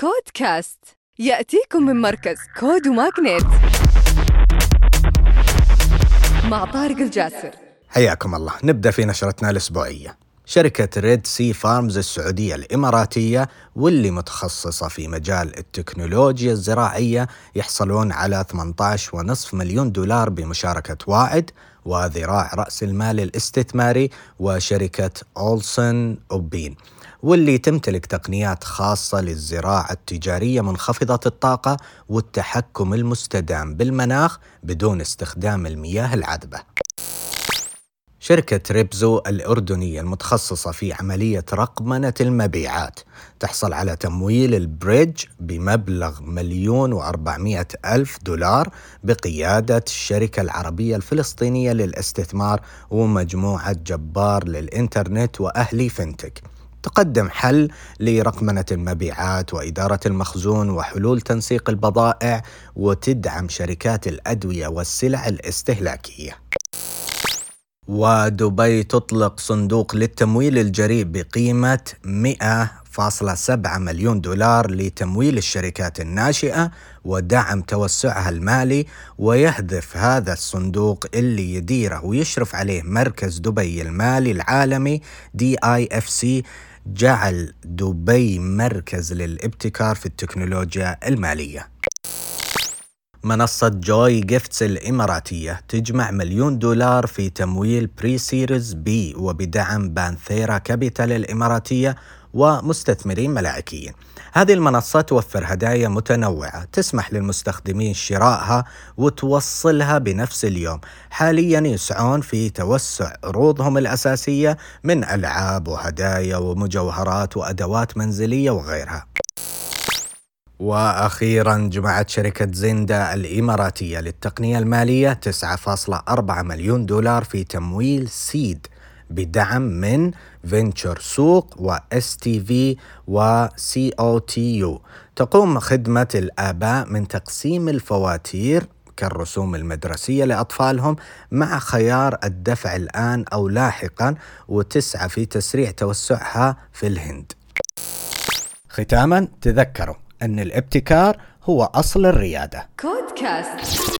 CODEcast. يأتيكم من مركز CODE و MAGNiTT مع طارق الجاسر. حياكم الله. نبدأ في نشرتنا الأسبوعية. شركة Red Sea Farms السعودية الإماراتية واللي متخصصة في مجال التكنولوجيا الزراعية يحصلون على 18.5 مليون دولار بمشاركة واعد وذراع رأس المال الاستثماري وشركة أولسن أوبين واللي تمتلك تقنيات خاصة للزراعة التجارية منخفضة الطاقة والتحكم المستدام بالمناخ بدون استخدام المياه العذبة. شركة ريبزو الأردنية المتخصصة في عملية رقمنة المبيعات تحصل على تمويل البريدج بمبلغ مليون وأربعمائة ألف دولار بقيادة الشركة العربية الفلسطينية للاستثمار ومجموعة جبار للإنترنت وأهلي فنتك تقدم حل لرقمنة المبيعات وإدارة المخزون وحلول تنسيق البضائع وتدعم شركات الأدوية والسلع الاستهلاكية. ودبي تطلق صندوق للتمويل الجريء بقيمة 100.7 مليون دولار لتمويل الشركات الناشئة ودعم توسعها المالي ويهدف هذا الصندوق اللي يديره ويشرف عليه مركز دبي المالي العالمي DIFC جعل دبي مركز للابتكار في التكنولوجيا المالية. منصة Joi Gifts الإماراتية تجمع مليون دولار في تمويل pre-Series B وبدعم Panthera Capital الإماراتية ومستثمرين ملائكيين. هذه المنصة توفر هدايا متنوعة تسمح للمستخدمين شرائها وتوصلها بنفس اليوم. حاليا يسعون في توسع عروضهم الأساسية من ألعاب وهدايا ومجوهرات وأدوات منزلية وغيرها. وأخيرا جمعت شركة زندا الإماراتية للتقنية المالية 9.4 مليون دولار في تمويل سيد بدعم من فينتشر سوق واس تي في وسي أو تي يو تقوم خدمة الآباء من تقسيم الفواتير كالرسوم المدرسية لأطفالهم مع خيار الدفع الآن أو لاحقا وتسعى في تسريع توسعها في الهند. ختاما تذكروا أن الابتكار هو أصل الريادة. CODEcast